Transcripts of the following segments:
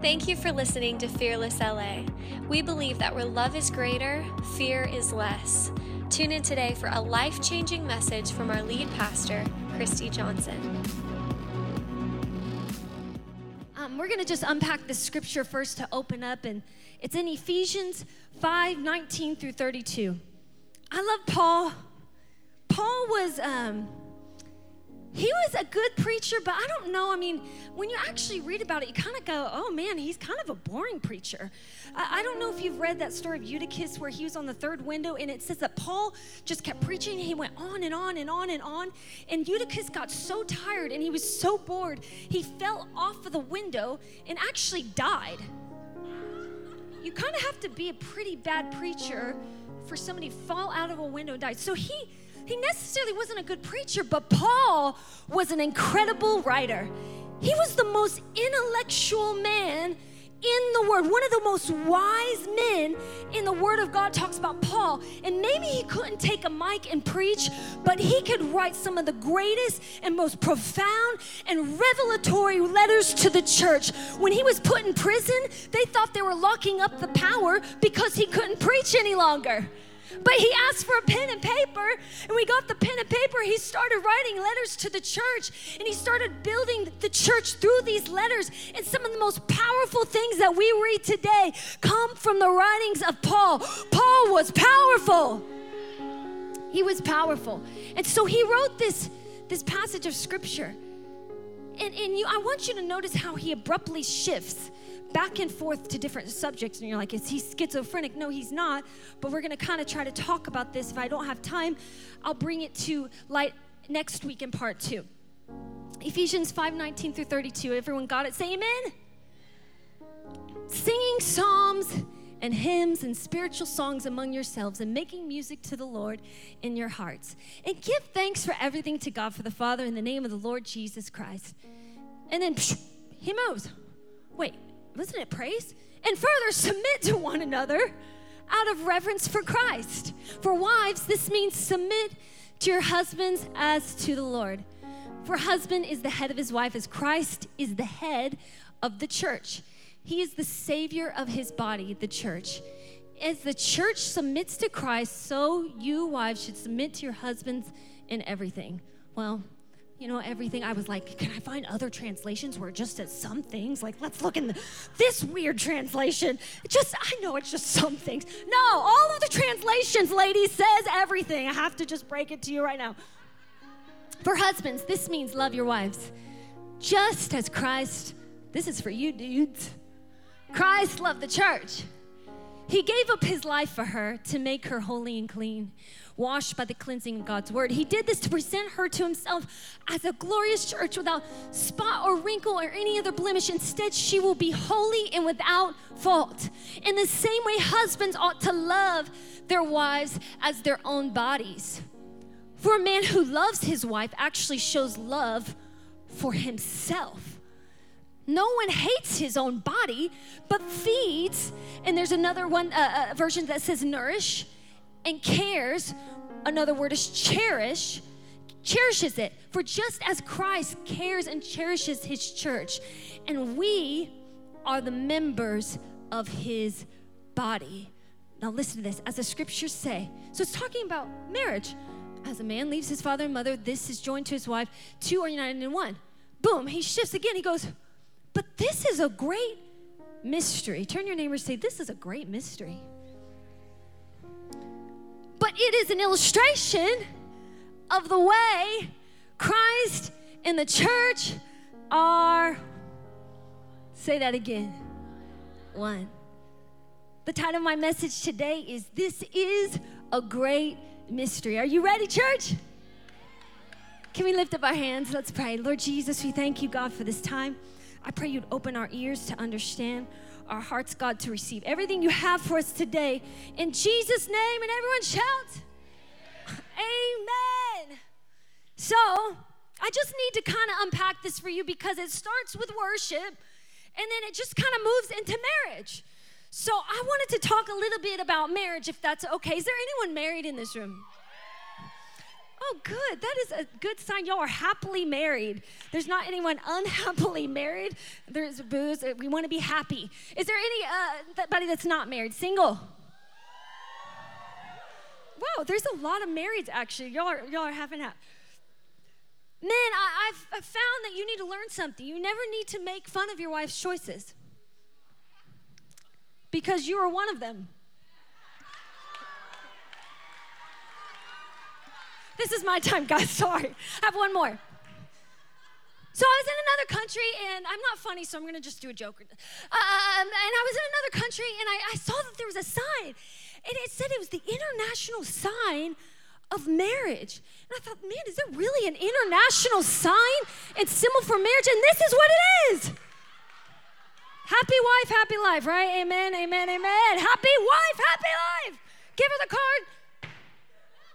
Thank you for listening to Fearless LA. We believe that where love is greater, fear is less. Tune in today for a life changing message from our lead pastor, Christy Johnson. Um, we're going to just unpack the scripture first to open up, and it's in Ephesians 5 19 through 32. I love Paul. Paul was. Um, he was a good preacher, but I don't know. I mean, when you actually read about it, you kind of go, oh man, he's kind of a boring preacher. I, I, don't know if you've read that story of Eutychus where he was on the third window and it says that Paul just kept preaching. He went on and on and on and on. And Eutychus got so tired and he was so bored, he fell off of the window and actually died. You kind of have to be a pretty bad preacher for somebody to fall out of a window and die. So he he necessarily wasn't a good preacher, but Paul was an incredible writer. He was the most intellectual man in the Word. One of the most wise men in the Word of God talks about Paul. And maybe he couldn't take a mic and preach, but he could write some of the greatest and most profound and revelatory letters to the church. When he was put in prison, they thought they were locking up the power because he couldn't preach any longer. But he asked for a pen and paper, and we got the pen and paper. He started writing letters to the church, and he started building the church through these letters. And some of the most powerful things that we read today come from the writings of Paul. Paul was powerful. He was powerful. And so he wrote this, this passage of scripture. And, and you, I want you to notice how he abruptly shifts back and forth to different subjects, and you're like, is he schizophrenic? No, he's not. But we're going to kind of try to talk about this. If I don't have time, I'll bring it to light next week in part two. Ephesians 5 19 through 32. Everyone got it? Say amen. Singing psalms and hymns and spiritual songs among yourselves and making music to the Lord in your hearts. And give thanks for everything to God for the Father in the name of the Lord Jesus Christ. And then psh, he moves. Wait, wasn't it praise? And further, submit to one another out of reverence for Christ. For wives, this means submit to your husbands as to the Lord. For husband is the head of his wife, as Christ is the head of the church. He is the savior of his body, the church. As the church submits to Christ, so you wives should submit to your husbands in everything. Well, you know, everything. I was like, can I find other translations where it just says some things? Like, let's look in the, this weird translation. It just, I know it's just some things. No, all of the translations, ladies, says everything. I have to just break it to you right now. For husbands, this means love your wives. Just as Christ, this is for you dudes. Christ loved the church. He gave up his life for her to make her holy and clean washed by the cleansing of God's word. He did this to present her to himself as a glorious church without spot or wrinkle or any other blemish. Instead, she will be holy and without fault. In the same way, husbands ought to love their wives as their own bodies. For a man who loves his wife actually shows love for himself. No one hates his own body, but feeds. And there's another one uh, uh, version that says nourish and cares, another word is cherish, cherishes it. For just as Christ cares and cherishes his church, and we are the members of his body. Now, listen to this. As the scriptures say, so it's talking about marriage. As a man leaves his father and mother, this is joined to his wife. Two are united in one. Boom, he shifts again. He goes, But this is a great mystery. Turn your neighbor and say, This is a great mystery but it is an illustration of the way Christ and the church are. Say that again. One. The title of my message today is This is a Great Mystery. Are you ready, church? Can we lift up our hands? Let's pray. Lord Jesus, we thank you, God, for this time. I pray you'd open our ears to understand our hearts, God, to receive everything you have for us today. In Jesus' name, and everyone shout, Amen. So, I just need to kind of unpack this for you because it starts with worship and then it just kind of moves into marriage. So, I wanted to talk a little bit about marriage, if that's okay. Is there anyone married in this room? Oh, good. That is a good sign. Y'all are happily married. There's not anyone unhappily married. There's boos. We want to be happy. Is there anybody uh, that's not married? Single? Wow, there's a lot of marrieds actually. Y'all are, y'all are and half. Men, I, I've, I've found that you need to learn something. You never need to make fun of your wife's choices because you are one of them. This is my time, guys. Sorry. I have one more. So I was in another country, and I'm not funny, so I'm gonna just do a joke. Um, and I was in another country, and I, I saw that there was a sign, and it said it was the international sign of marriage. And I thought, man, is there really an international sign and symbol for marriage? And this is what it is. Happy wife, happy life, right? Amen, amen, amen. Happy wife, happy life. Give her the card.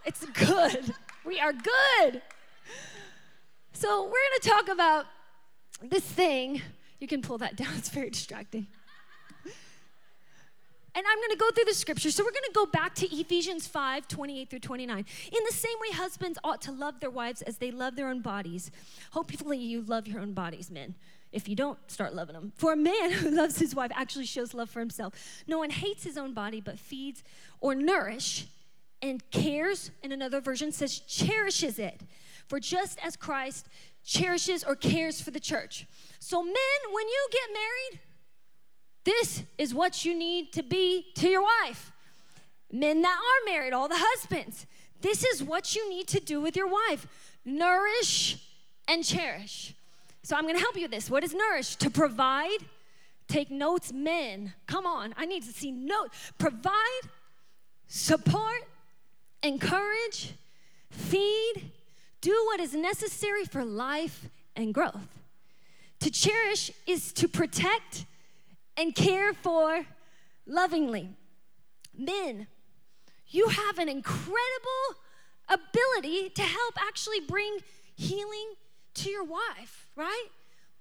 It's good. We are good. So, we're going to talk about this thing. You can pull that down, it's very distracting. And I'm going to go through the scripture. So we're going to go back to Ephesians 5 28 through 29. In the same way, husbands ought to love their wives as they love their own bodies. Hopefully, you love your own bodies, men. If you don't, start loving them. For a man who loves his wife actually shows love for himself. No one hates his own body, but feeds or nourish and cares, and another version says cherishes it. For just as Christ cherishes or cares for the church. So, men, when you get married, this is what you need to be to your wife. Men that are married, all the husbands, this is what you need to do with your wife nourish and cherish. So I'm gonna help you with this. What is nourish? To provide, take notes, men. Come on, I need to see notes. Provide, support, encourage, feed, do what is necessary for life and growth. To cherish is to protect and care for lovingly. Men, you have an incredible ability to help actually bring healing to your wife, right?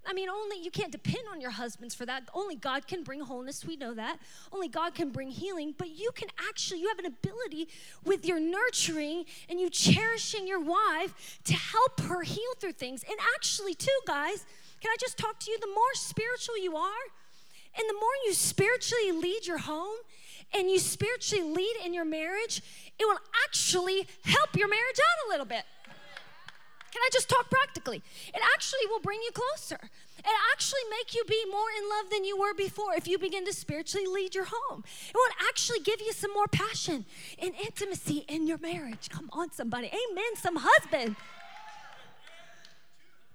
I mean, only you can't depend on your husbands for that. Only God can bring wholeness. We know that. Only God can bring healing. But you can actually, you have an ability with your nurturing and you cherishing your wife to help her heal through things. And actually, too, guys, can I just talk to you? The more spiritual you are, and the more you spiritually lead your home and you spiritually lead in your marriage, it will actually help your marriage out a little bit. Can I just talk practically? It actually will bring you closer. It actually make you be more in love than you were before if you begin to spiritually lead your home. It will actually give you some more passion and intimacy in your marriage. Come on, somebody. Amen. Some husband.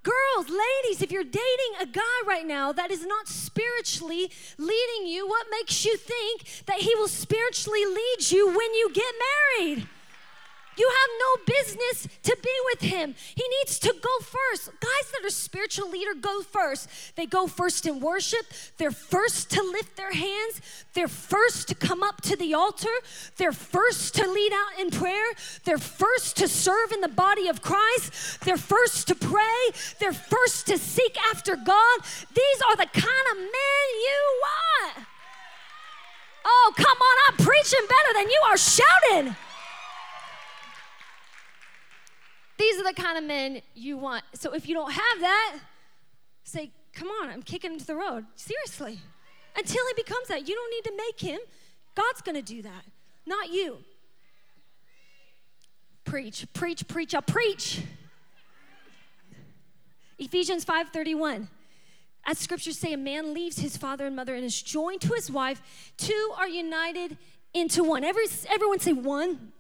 Girls, ladies, if you're dating a guy right now that is not spiritually leading you, what makes you think that he will spiritually lead you when you get married? You have no business to be with him. He needs to go first. Guys that are spiritual leader go first. They go first in worship. They're first to lift their hands. They're first to come up to the altar. They're first to lead out in prayer. They're first to serve in the body of Christ. They're first to pray. They're first to seek after God. These are the kind of men you want. Oh, come on, I'm preaching better than you are shouting. These are the kind of men you want. So if you don't have that, say, come on, I'm kicking him to the road. Seriously. Until he becomes that. You don't need to make him. God's gonna do that, not you. Preach, preach, preach, I'll preach. Ephesians 5:31. As scriptures say, a man leaves his father and mother and is joined to his wife. Two are united into one. Every, everyone say one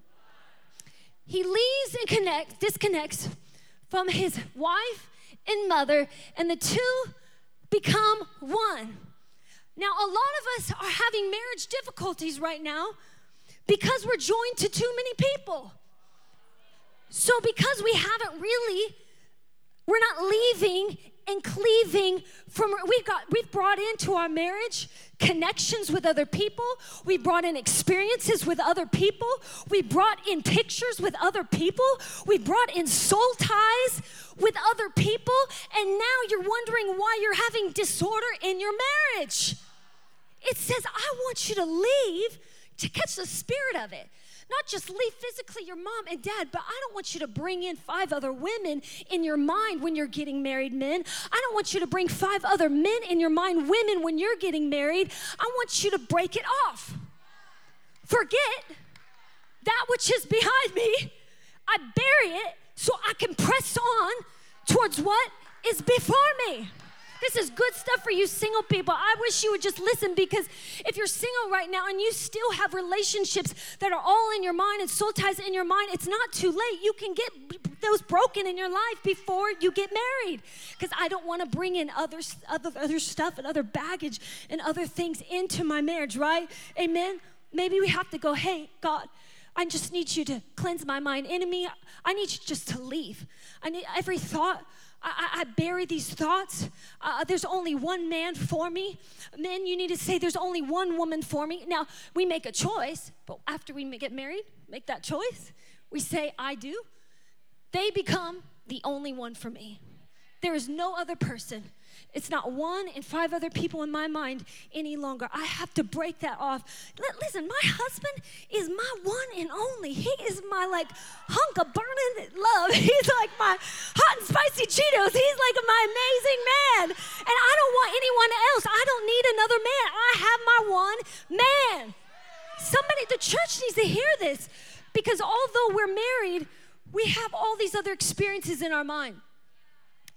he leaves and connects, disconnects from his wife and mother, and the two become one. Now, a lot of us are having marriage difficulties right now because we're joined to too many people. So, because we haven't really, we're not leaving and cleaving from we've got we've brought into our marriage connections with other people. We brought in experiences with other people. We brought in pictures with other people. We brought in soul ties with other people. And now you're wondering why you're having disorder in your marriage. It says i want you to leave to catch the spirit of it not just leave physically your mom and dad, but I don't want you to bring in five other women in your mind when you're getting married, men. I don't want you to bring five other men in your mind, women, when you're getting married. I want you to break it off. Forget that which is behind me. I bury it so I can press on towards what is before me. This is good stuff for you single people. I wish you would just listen because if you're single right now and you still have relationships that are all in your mind and soul ties in your mind, it's not too late. You can get those broken in your life before you get married. Because I don't want to bring in other, other, other stuff and other baggage and other things into my marriage, right? Amen? Maybe we have to go, hey, God, I just need you to cleanse my mind. Enemy, I need you just to leave. I need every thought I, I, bury these thoughts. Uh, there's only one man for me. Men, you need to say, there's only one woman for me. Now, we make a choice, but after we get married, make that choice, we say, I do. They become the only one for me. There is no other person it's not one and five other people in my mind any longer. I have to break that off. Listen, my husband is my one and only. He is my like hunk of burning love. He's like my hot and spicy Cheetos. He's like my amazing man. And I don't want anyone else. I don't need another man. I have my one man. Somebody, the church needs to hear this because although we're married, we have all these other experiences in our mind.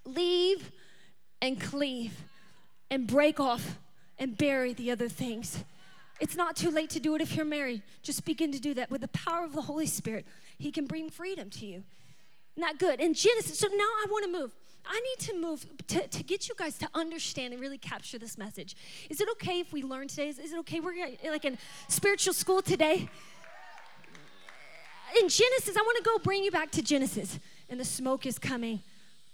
Leave and cleave and break off and bury the other things. It's not too late to do it if you're married. Just begin to do that. With the power of the Holy Spirit, He can bring freedom to you. Not good. In Genesis, so now I want to move. I need to move to, to get you guys to understand and really capture this message. Is it okay if we learn today? Is, is it okay? We're like in spiritual school today. In Genesis, I want to go bring you back to Genesis, and the smoke is coming.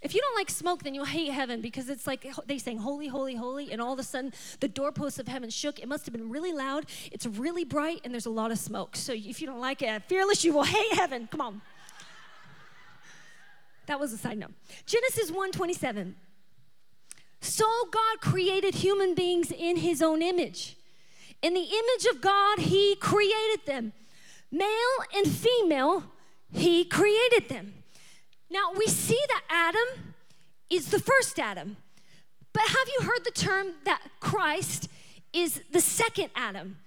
If you don't like smoke, then you'll hate heaven because it's like they sang holy, holy, holy, and all of a sudden the doorposts of heaven shook. It must have been really loud. It's really bright, and there's a lot of smoke. So if you don't like it, fearless, you will hate heaven. Come on. That was a side note. Genesis 1 27. So God created human beings in his own image. In the image of God, he created them. Male and female, he created them. Now, we see that Adam is the first Adam. But have you heard the term that Christ is the second Adam?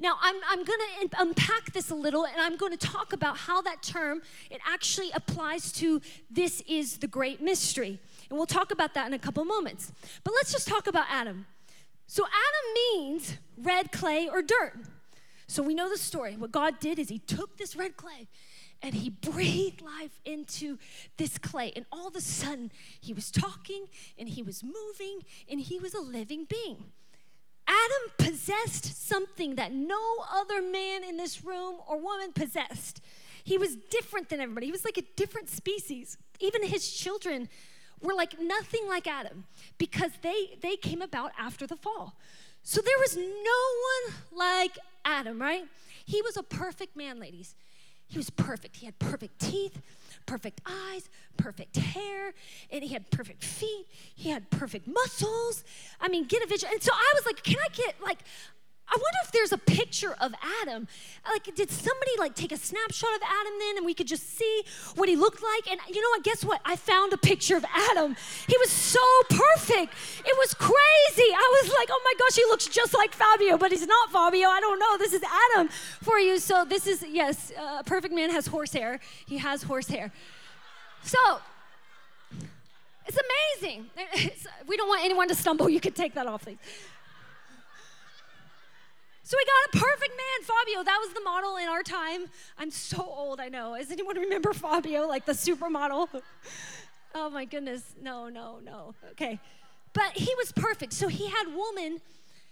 Now, I'm, I'm going to unpack this a little and I'm going to talk about how that term, it actually applies to this is the great mystery. And we'll talk about that in a couple moments. But let's just talk about Adam. So, Adam means red clay or dirt. So, we know the story. What God did is He took this red clay and he breathed life into this clay. And all of a sudden, he was talking and he was moving and he was a living being. Adam possessed something that no other man in this room or woman possessed. He was different than everybody, he was like a different species. Even his children were like nothing like Adam because they, they came about after the fall. So there was no one like Adam, right? He was a perfect man, ladies. He was perfect. He had perfect teeth, perfect eyes, perfect hair, and he had perfect feet. He had perfect muscles. I mean, get a vision. And so I was like, can I get like I wonder if there's a picture of Adam. Like, did somebody like take a snapshot of Adam then and we could just see what he looked like? And you know what? Guess what? I found a picture of Adam. He was so perfect. It was crazy. I was like, oh my gosh, he looks just like Fabio, but he's not Fabio. I don't know. This is Adam for you. So, this is, yes, uh, a perfect man has horse hair. He has horse hair. So, it's amazing. It's, we don't want anyone to stumble. You can take that off, please. So we got a perfect man, Fabio. That was the model in our time. I'm so old, I know. Does anyone remember Fabio, like the supermodel? oh my goodness. No, no, no. Okay. But he was perfect. So he had woman,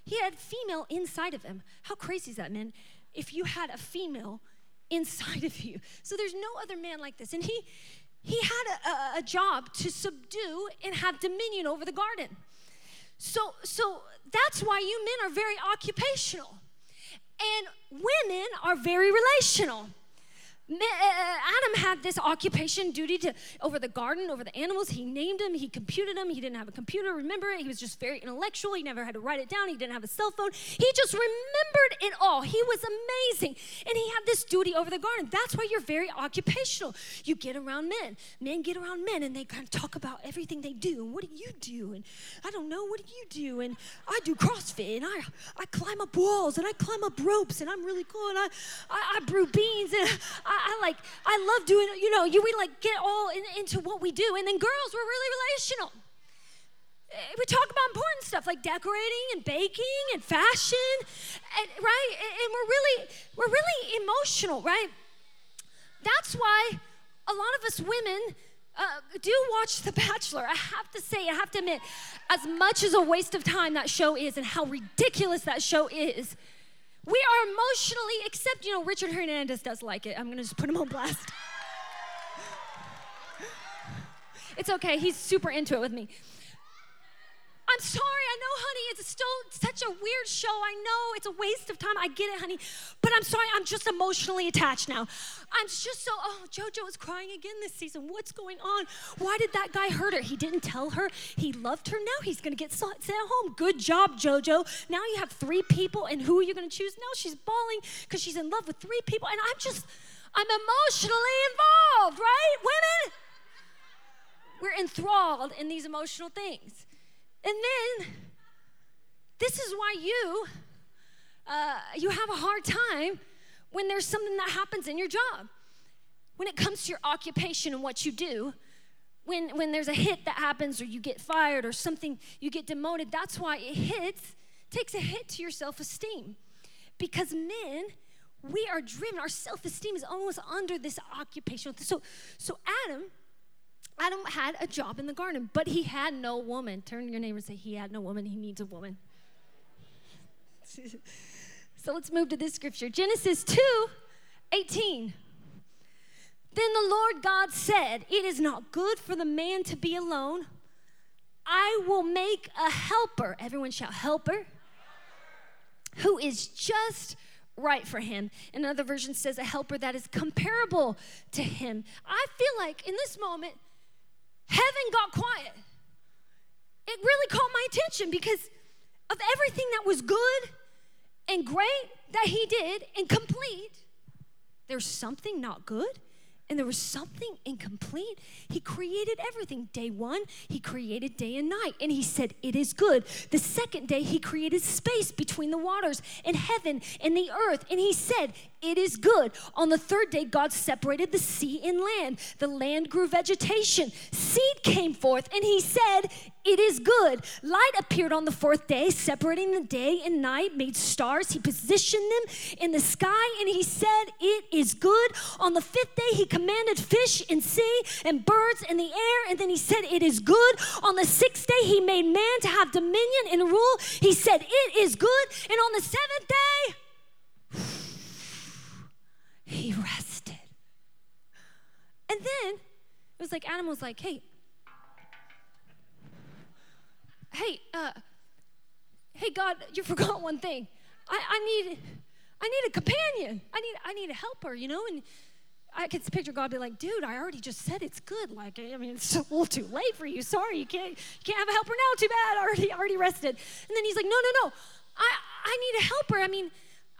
he had female inside of him. How crazy is that, man? If you had a female inside of you. So there's no other man like this. And he he had a, a job to subdue and have dominion over the garden. So so that's why you men are very occupational and women are very relational. Uh, uh, Adam had this occupation duty to over the garden, over the animals. He named them, he computed them. He didn't have a computer, remember it. He was just very intellectual. He never had to write it down. He didn't have a cell phone. He just remembered it all. He was amazing. And he had this duty over the garden. That's why you're very occupational. You get around men. Men get around men and they kind of talk about everything they do. And what do you do? And I don't know, what do you do? And I do CrossFit and I, I climb up walls and I climb up ropes and I'm really cool and I, I, I brew beans and I, I like, I love doing, you know, you we like get all in, into what we do. And then girls, we're really relational. Eh, we talk about important stuff like decorating and baking and fashion, and, right? And we're really, we're really emotional, right? That's why a lot of us women uh, do watch The Bachelor. I have to say, I have to admit, as much as a waste of time that show is and how ridiculous that show is, we are emotionally, except, you know, Richard Hernandez does like it. I'm going to just put him on blast. it's okay, he's super into it with me. I'm sorry, I know, honey, it's still such a weird show. I know it's a waste of time. I get it, honey. But I'm sorry, I'm just emotionally attached now. I'm just so, oh, JoJo is crying again this season. What's going on? Why did that guy hurt her? He didn't tell her he loved her. Now he's going to get sent home. Good job, JoJo. Now you have three people, and who are you going to choose? Now she's bawling because she's in love with three people. And I'm just, I'm emotionally involved, right? Women? We're enthralled in these emotional things. And then, this is why you, uh, you have a hard time when there's something that happens in your job. When it comes to your occupation and what you do, when, when there's a hit that happens or you get fired or something, you get demoted, that's why it hits, takes a hit to your self esteem. Because men, we are driven, our self esteem is almost under this occupational So, so Adam, Adam had a job in the garden, but he had no woman. Turn your neighbor and say, He had no woman, he needs a woman. so let's move to this scripture Genesis 2 18. Then the Lord God said, It is not good for the man to be alone. I will make a helper. Everyone shout, helper. Who is just right for him. Another version says a helper that is comparable to him. I feel like in this moment, heaven got quiet. It really caught my attention because of everything that was good and great that he did and complete, there's something not good and there was something incomplete. He created everything. Day one, he created day and night, and he said, It is good. The second day, he created space between the waters and heaven and the earth, and he said, It is good. On the third day, God separated the sea and land. The land grew vegetation, seed came forth, and he said, it is good. Light appeared on the fourth day, separating the day and night, made stars. He positioned them in the sky, and he said, It is good. On the fifth day, he commanded fish in sea and birds in the air, and then he said, It is good. On the sixth day, he made man to have dominion and rule. He said, It is good. And on the seventh day, he rested. And then it was like Adam was like, Hey, hey, uh, hey, God, you forgot one thing. I, I need, I need a companion. I need, I need a helper, you know? And I can picture God be like, dude, I already just said it's good. Like, I mean, it's a little too late for you. Sorry, you can't, you can't have a helper now. Too bad. I already, already rested. And then he's like, no, no, no. I, I need a helper. I mean,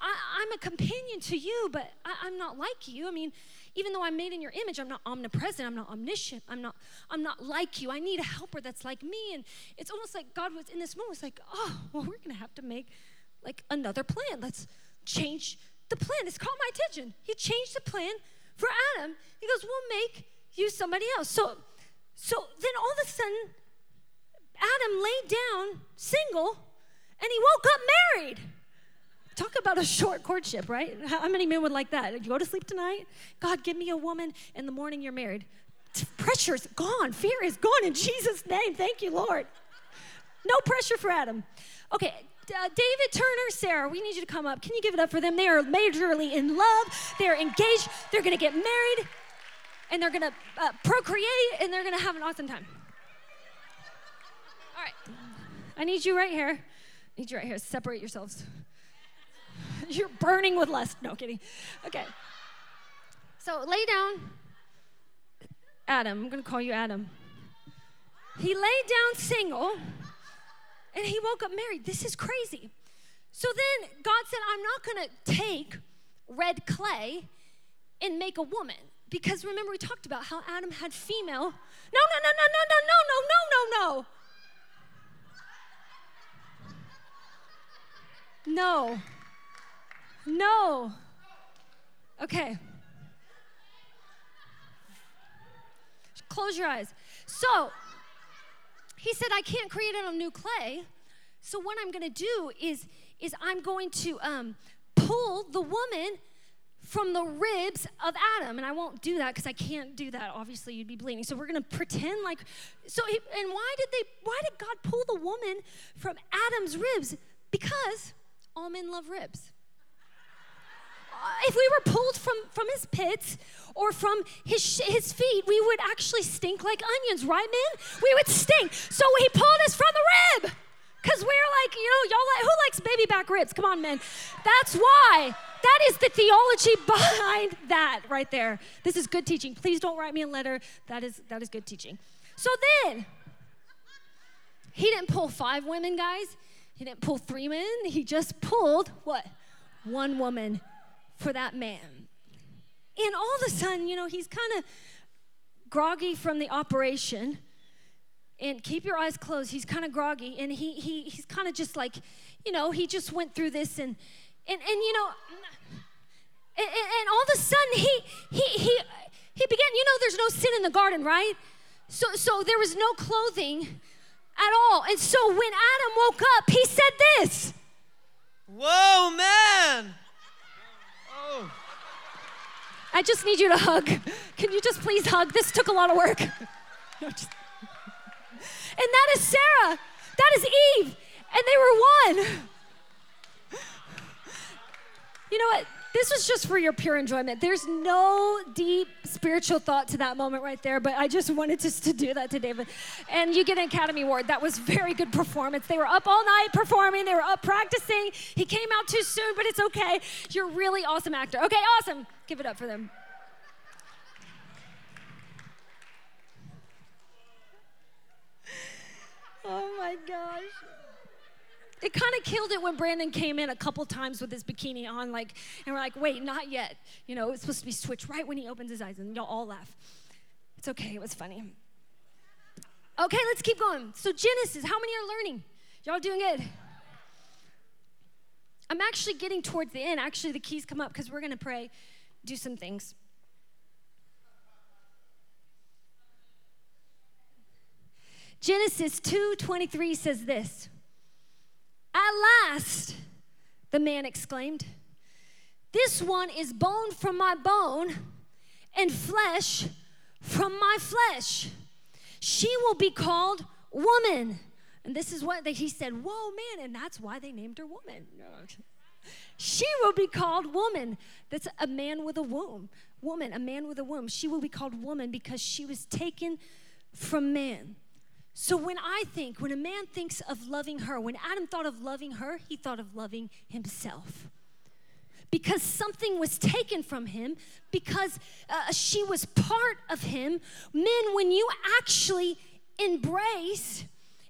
I, am a companion to you, but I, I'm not like you. I mean, even though I'm made in your image, I'm not omnipresent, I'm not omniscient, I'm not, I'm not like you. I need a helper that's like me. And it's almost like God was in this moment, it's like, oh, well, we're gonna have to make like another plan. Let's change the plan. It's caught my attention. He changed the plan for Adam. He goes, We'll make you somebody else. So so then all of a sudden, Adam laid down single and he woke up married. Talk about a short courtship, right? How many men would like that? You go to sleep tonight, God, give me a woman. In the morning, you're married. Pressure's gone. Fear is gone in Jesus' name. Thank you, Lord. No pressure for Adam. Okay, uh, David Turner, Sarah, we need you to come up. Can you give it up for them? They are majorly in love. They're engaged. They're going to get married, and they're going to uh, procreate, and they're going to have an awesome time. All right. I need you right here. I need you right here. Separate yourselves. You're burning with lust. No kidding. Okay. So lay down. Adam, I'm gonna call you Adam. He laid down single and he woke up married. This is crazy. So then God said, I'm not gonna take red clay and make a woman. Because remember, we talked about how Adam had female. No, no, no, no, no, no, no, no, no, no, no. No. No. Okay. Close your eyes. So, he said, I can't create it of new clay. So, what I'm going to do is, is I'm going to um, pull the woman from the ribs of Adam. And I won't do that because I can't do that. Obviously, you'd be bleeding. So we're going to pretend like. So, he, and why did they? Why did God pull the woman from Adam's ribs? Because all men love ribs. Uh, if we were pulled from from his pits or from his his feet, we would actually stink like onions, right, men? We would stink. So he pulled us from the rib. Because we're like, you know, y'all like, who likes baby back ribs? Come on, men. That's why. That is the theology behind that right there. This is good teaching. Please don't write me a letter. That is that is good teaching. So then, he didn't pull five women, guys. He didn't pull three men. He just pulled what? One woman for that man. And all of a sudden, you know, he's kind of groggy from the operation and keep your eyes closed. He's kind of groggy, and he, he he's kind of just like, you know, he just went through this, and and and you know, and, and all of a sudden he he he he began. You know, there's no sin in the garden, right? So so there was no clothing at all, and so when Adam woke up, he said this. Whoa, man! I just need you to hug. Can you just please hug? This took a lot of work. And that is Sarah. That is Eve. And they were one. You know what? This was just for your pure enjoyment. There's no deep spiritual thought to that moment right there, but I just wanted just to do that to David. And you get an Academy Award. That was very good performance. They were up all night performing, they were up practicing. He came out too soon, but it's okay. You're a really awesome actor. Okay, awesome. Give it up for them. Oh my gosh. It kind of killed it when Brandon came in a couple times with his bikini on, like, and we're like, wait, not yet. You know, it's supposed to be switched right when he opens his eyes, and y'all all laugh. It's okay, it was funny. Okay, let's keep going. So, Genesis, how many are learning? Y'all doing good? I'm actually getting towards the end. Actually, the keys come up because we're going to pray, do some things. Genesis 2:23 says this. At last, the man exclaimed, This one is bone from my bone and flesh from my flesh. She will be called woman. And this is what they, he said, Whoa, man. And that's why they named her woman. She will be called woman. That's a man with a womb. Woman, a man with a womb. She will be called woman because she was taken from man. So when I think, when a man thinks of loving her, when Adam thought of loving her, he thought of loving himself. Because something was taken from him, because uh, she was part of him. Men, when you actually embrace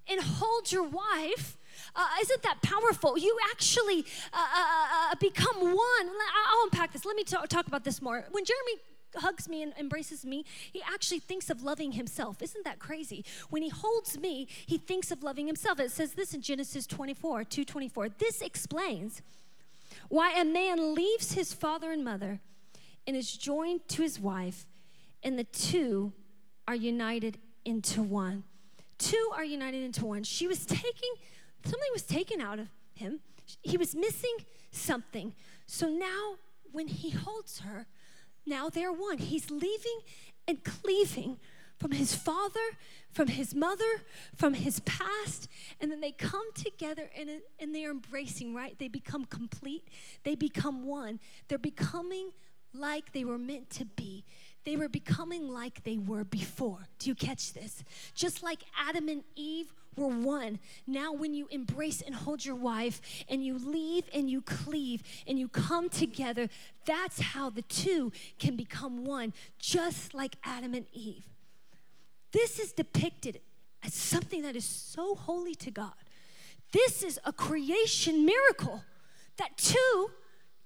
and hold your wife, uh, isn't that powerful? You actually uh, uh, uh become one. I'll unpack this. Let me talk, talk about this more. When Jeremy hugs me and embraces me, he actually thinks of loving himself. Isn't that crazy? When he holds me, he thinks of loving himself. It says this in Genesis 24, 224. This explains why a man leaves his father and mother and is joined to his wife, and the two are united into one. Two are united into one. She was taking, something was taken out of him. He was missing something. So now, when he holds her, now they're one. He's leaving and cleaving from his father, from his mother, from his past, and then they come together and, and they're embracing, right? They become complete, they become one. They're becoming like they were meant to be. They were becoming like they were before. Do you catch this? Just like Adam and Eve were one. Now, when you embrace and hold your wife and you leave and you cleave and you come together, that's how the two can become one, just like Adam and Eve. This is depicted as something that is so holy to God. This is a creation miracle that two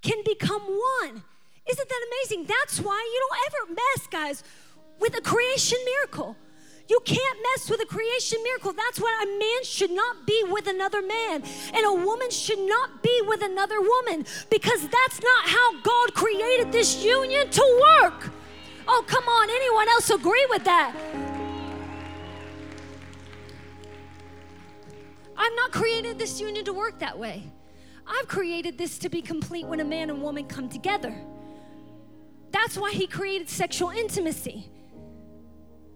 can become one. Isn't that amazing? That's why you don't ever mess, guys, with a creation miracle. You can't mess with a creation miracle. That's why a man should not be with another man, and a woman should not be with another woman, because that's not how God created this union to work. Oh, come on, anyone else agree with that? I've not created this union to work that way. I've created this to be complete when a man and woman come together. That's why he created sexual intimacy.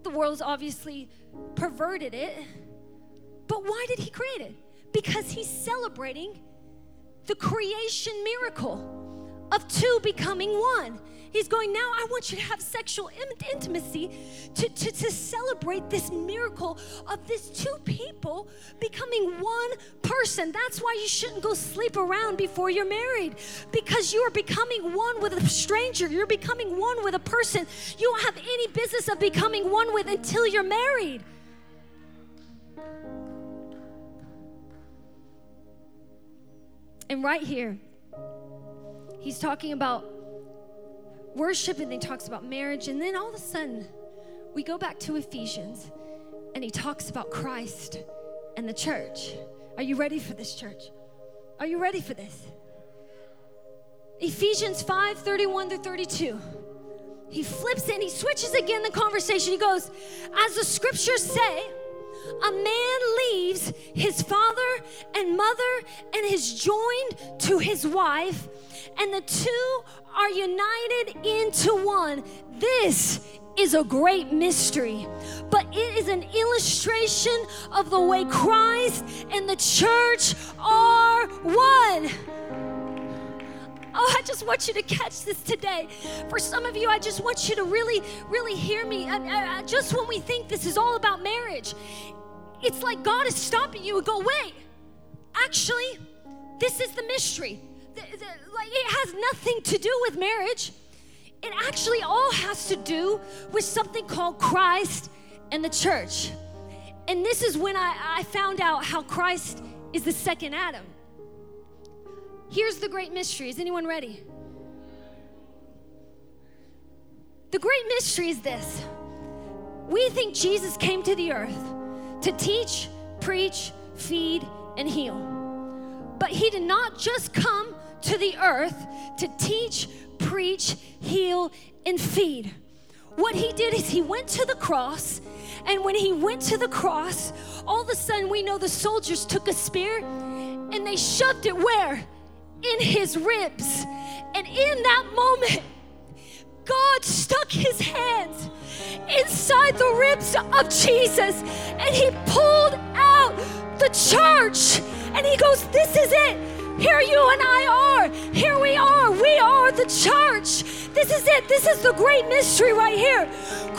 The world's obviously perverted it. But why did he create it? Because he's celebrating the creation miracle of two becoming one. He's going, Now I want you to have sexual intimacy to, to, to celebrate this miracle of this two people becoming one person. That's why you shouldn't go sleep around before you're married because you are becoming one with a stranger. You're becoming one with a person you don't have any business of becoming one with until you're married. And right here, he's talking about worship and he talks about marriage. And then all of a sudden, we go back to Ephesians and he talks about Christ and the church. Are you ready for this, church? Are you ready for this? Ephesians 5 31 to 32. He flips it and he switches again the conversation. He goes, As the scriptures say, a man leaves his father and mother and is joined to his wife, and the two are united into one. This is a great mystery, but it is an illustration of the way Christ and the church are one. Oh, I just want you to catch this today. For some of you, I just want you to really, really hear me. I, I, just when we think this is all about marriage, it's like God is stopping you and go, wait, actually, this is the mystery the, the, it has nothing to do with marriage. It actually all has to do with something called Christ and the church. And this is when I, I found out how Christ is the second Adam. Here's the great mystery. Is anyone ready? The great mystery is this we think Jesus came to the earth to teach, preach, feed, and heal. But he did not just come to the earth to teach, preach, heal, and feed. What he did is he went to the cross, and when he went to the cross, all of a sudden we know the soldiers took a spear and they shoved it where? In his ribs. And in that moment, God stuck his hands inside the ribs of Jesus and he pulled out the church. And he goes, This is it. Here you and I This is it. This is the great mystery right here.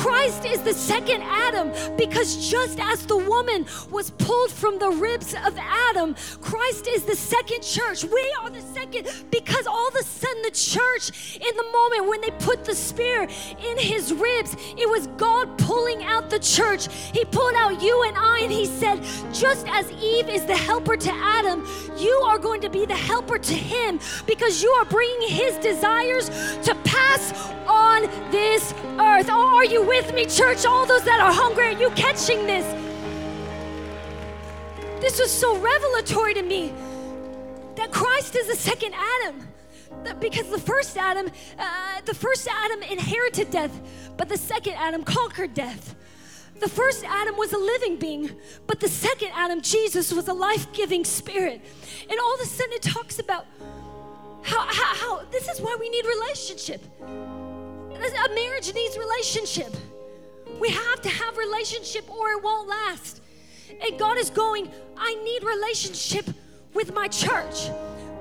Christ is the second Adam because just as the woman was pulled from the ribs of Adam, Christ is the second church. We are the second because all of a sudden the church, in the moment when they put the spear in his ribs, it was God pulling out the church. He pulled out you and I and he said, just as Eve is the helper to Adam, you are going to be the helper to him because you are bringing his desires to pass on this earth. Oh, are you with me, church? All those that are hungry, are you catching this? This was so revelatory to me that Christ is the second Adam. Because the first Adam, uh, the first Adam inherited death, but the second Adam conquered death. The first Adam was a living being, but the second Adam, Jesus, was a life giving spirit. And all of a sudden it talks about how, how, how this is why we need relationship. A marriage needs relationship. We have to have relationship or it won't last. And God is going, I need relationship with my church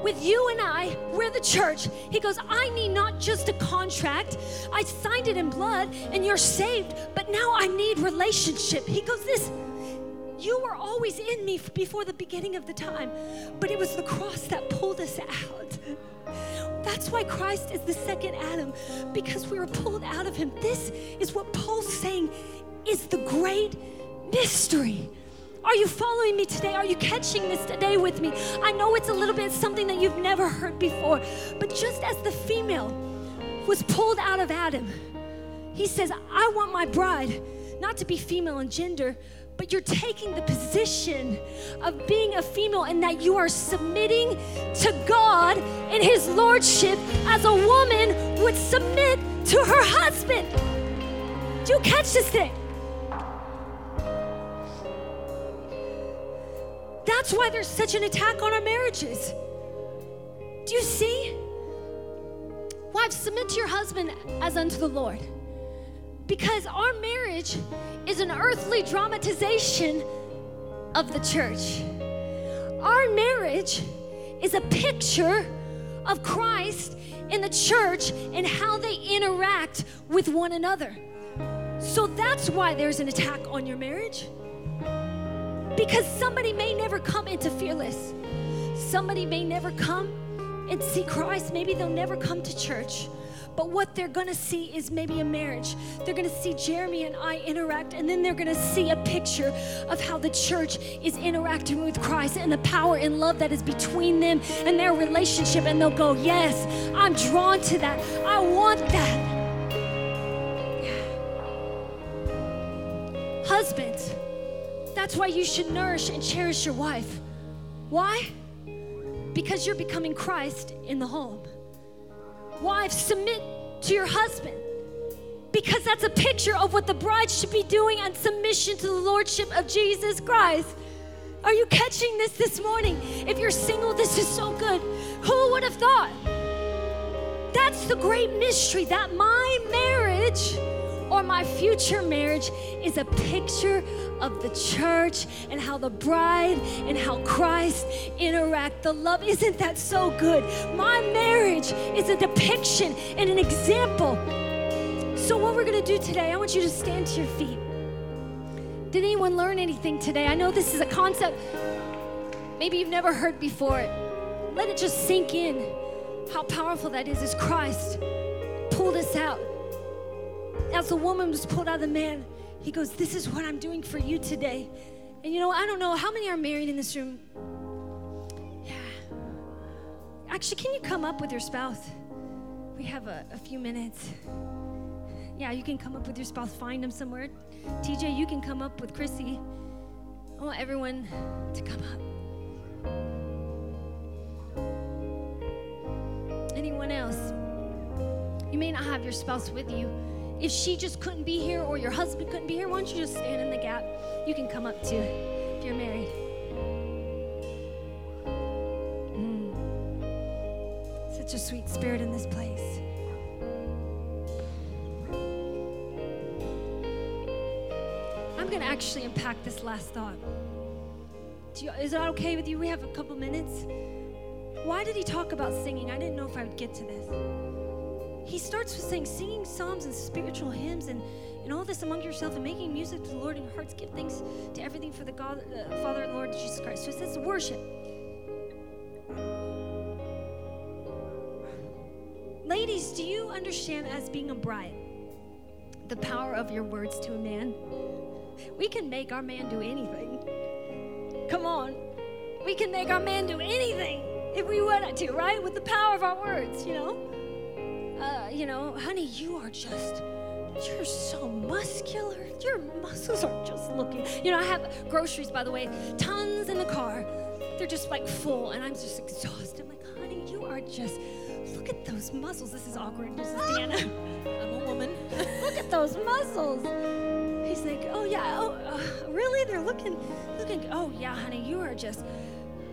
with you and I, we're the church. He goes, I need not just a contract. I signed it in blood and you're saved, but now I need relationship. He goes, This, You were always in me before the beginning of the time, but it was the cross that pulled us out. That's why Christ is the second Adam, because we were pulled out of him. This is what Paul's saying is the great mystery. Are you following me today? Are you catching this today with me? I know it's a little bit something that you've never heard before, but just as the female was pulled out of Adam, he says, I want my bride not to be female in gender, but you're taking the position of being a female and that you are submitting to God in His Lordship as a woman would submit to her husband. Do you catch this thing? That's why there's such an attack on our marriages. Do you see? Wives, submit to your husband as unto the Lord. Because our marriage is an earthly dramatization of the church. Our marriage is a picture of Christ in the church and how they interact with one another. So that's why there's an attack on your marriage. Because somebody may never come into fearless. Somebody may never come and see Christ. Maybe they'll never come to church. But what they're gonna see is maybe a marriage. They're gonna see Jeremy and I interact, and then they're gonna see a picture of how the church is interacting with Christ and the power and love that is between them and their relationship. And they'll go, Yes, I'm drawn to that. I want that. Husbands, that's why you should nourish and cherish your wife. Why? Because you're becoming Christ in the home. Wives, submit to your husband because that's a picture of what the bride should be doing in submission to the lordship of Jesus Christ. Are you catching this this morning? If you're single, this is so good. Who would have thought? That's the great mystery that my marriage or my future marriage is a picture of the church and how the bride and how Christ interact. The love, isn't that so good? My marriage is a depiction and an example. So, what we're gonna do today, I want you to stand to your feet. Did anyone learn anything today? I know this is a concept maybe you've never heard before. Let it just sink in how powerful that is as Christ pulled us out as the woman was pulled out of the man, he goes, This is what I'm doing for you today. And you know, I don't know how many are married in this room. Yeah. Actually, can you come up with your spouse? We have a, a few minutes. Yeah, you can come up with your spouse, find them somewhere. TJ, you can come up with Chrissy. I want everyone to come up. Anyone else? You may not have your spouse with you. If she just couldn't be here or your husband couldn't be here, why don't you just stand in the gap? You can come up too if you're married. Mm. Such a sweet spirit in this place. I'm going to actually unpack this last thought. You, is that okay with you? We have a couple minutes. Why did he talk about singing? I didn't know if I would get to this he starts with saying, singing psalms and spiritual hymns and, and all this among yourself and making music to the Lord in your hearts. Give thanks to everything for the God, uh, Father and Lord Jesus Christ. So it says worship. Ladies, do you understand as being a bride the power of your words to a man? We can make our man do anything. Come on. We can make our man do anything if we wanted to, right? With the power of our words, you know? You know, honey, you are just, you're so muscular. Your muscles are just looking. You know, I have groceries, by the way, tons in the car. They're just like full, and I'm just exhausted. I'm like, honey, you are just, look at those muscles. This is awkward. This is Dana. I'm a woman. look at those muscles. He's like, oh yeah, oh, uh, really? They're looking, looking, oh yeah, honey, you are just,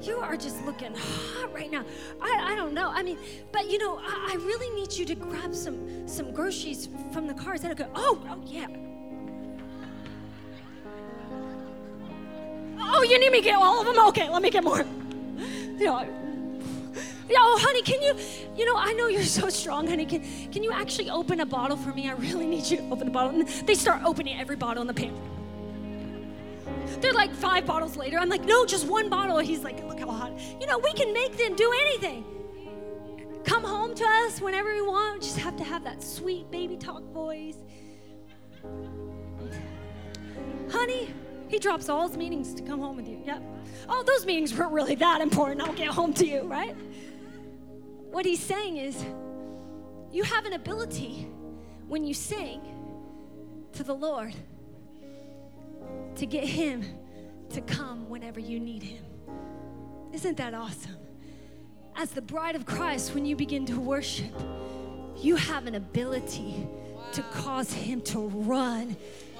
you are just looking hot right now. I, I don't know. I mean, but you know, I, I really need you to grab some some groceries from the car. Is that okay? Oh, oh yeah. Oh, you need me to get all of them? Okay, let me get more. You know, oh, honey, can you, you know, I know you're so strong, honey. Can, can you actually open a bottle for me? I really need you to open the bottle. And they start opening every bottle in the pantry. They're like five bottles later. I'm like, no, just one bottle. He's like, look how hot. You know, we can make them do anything. Come home to us whenever we want. We just have to have that sweet baby talk voice. Honey, he drops all his meetings to come home with you. Yep. Oh, those meetings weren't really that important. I'll get home to you, right? What he's saying is, you have an ability when you sing to the Lord to get Him to come whenever you need Him. Isn't that awesome? As the bride of Christ, when you begin to worship, you have an ability to cause Him to run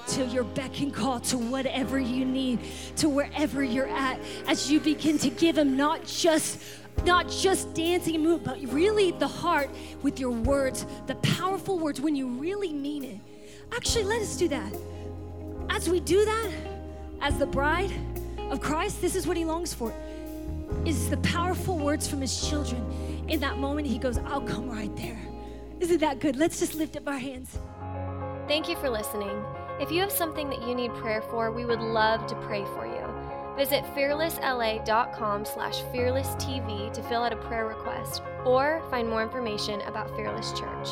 to your beck and call to whatever you need, to wherever you're at, as you begin to give Him not just not just dancing and moving, but really the heart with your words, the powerful words when you really mean it. Actually, let us do that. As we do that, as the bride of Christ, this is what he longs for. Is the powerful words from his children. In that moment, he goes, I'll come right there. Isn't that good? Let's just lift up our hands. Thank you for listening. If you have something that you need prayer for, we would love to pray for you. Visit fearlessla.com slash fearlesstv to fill out a prayer request or find more information about Fearless Church.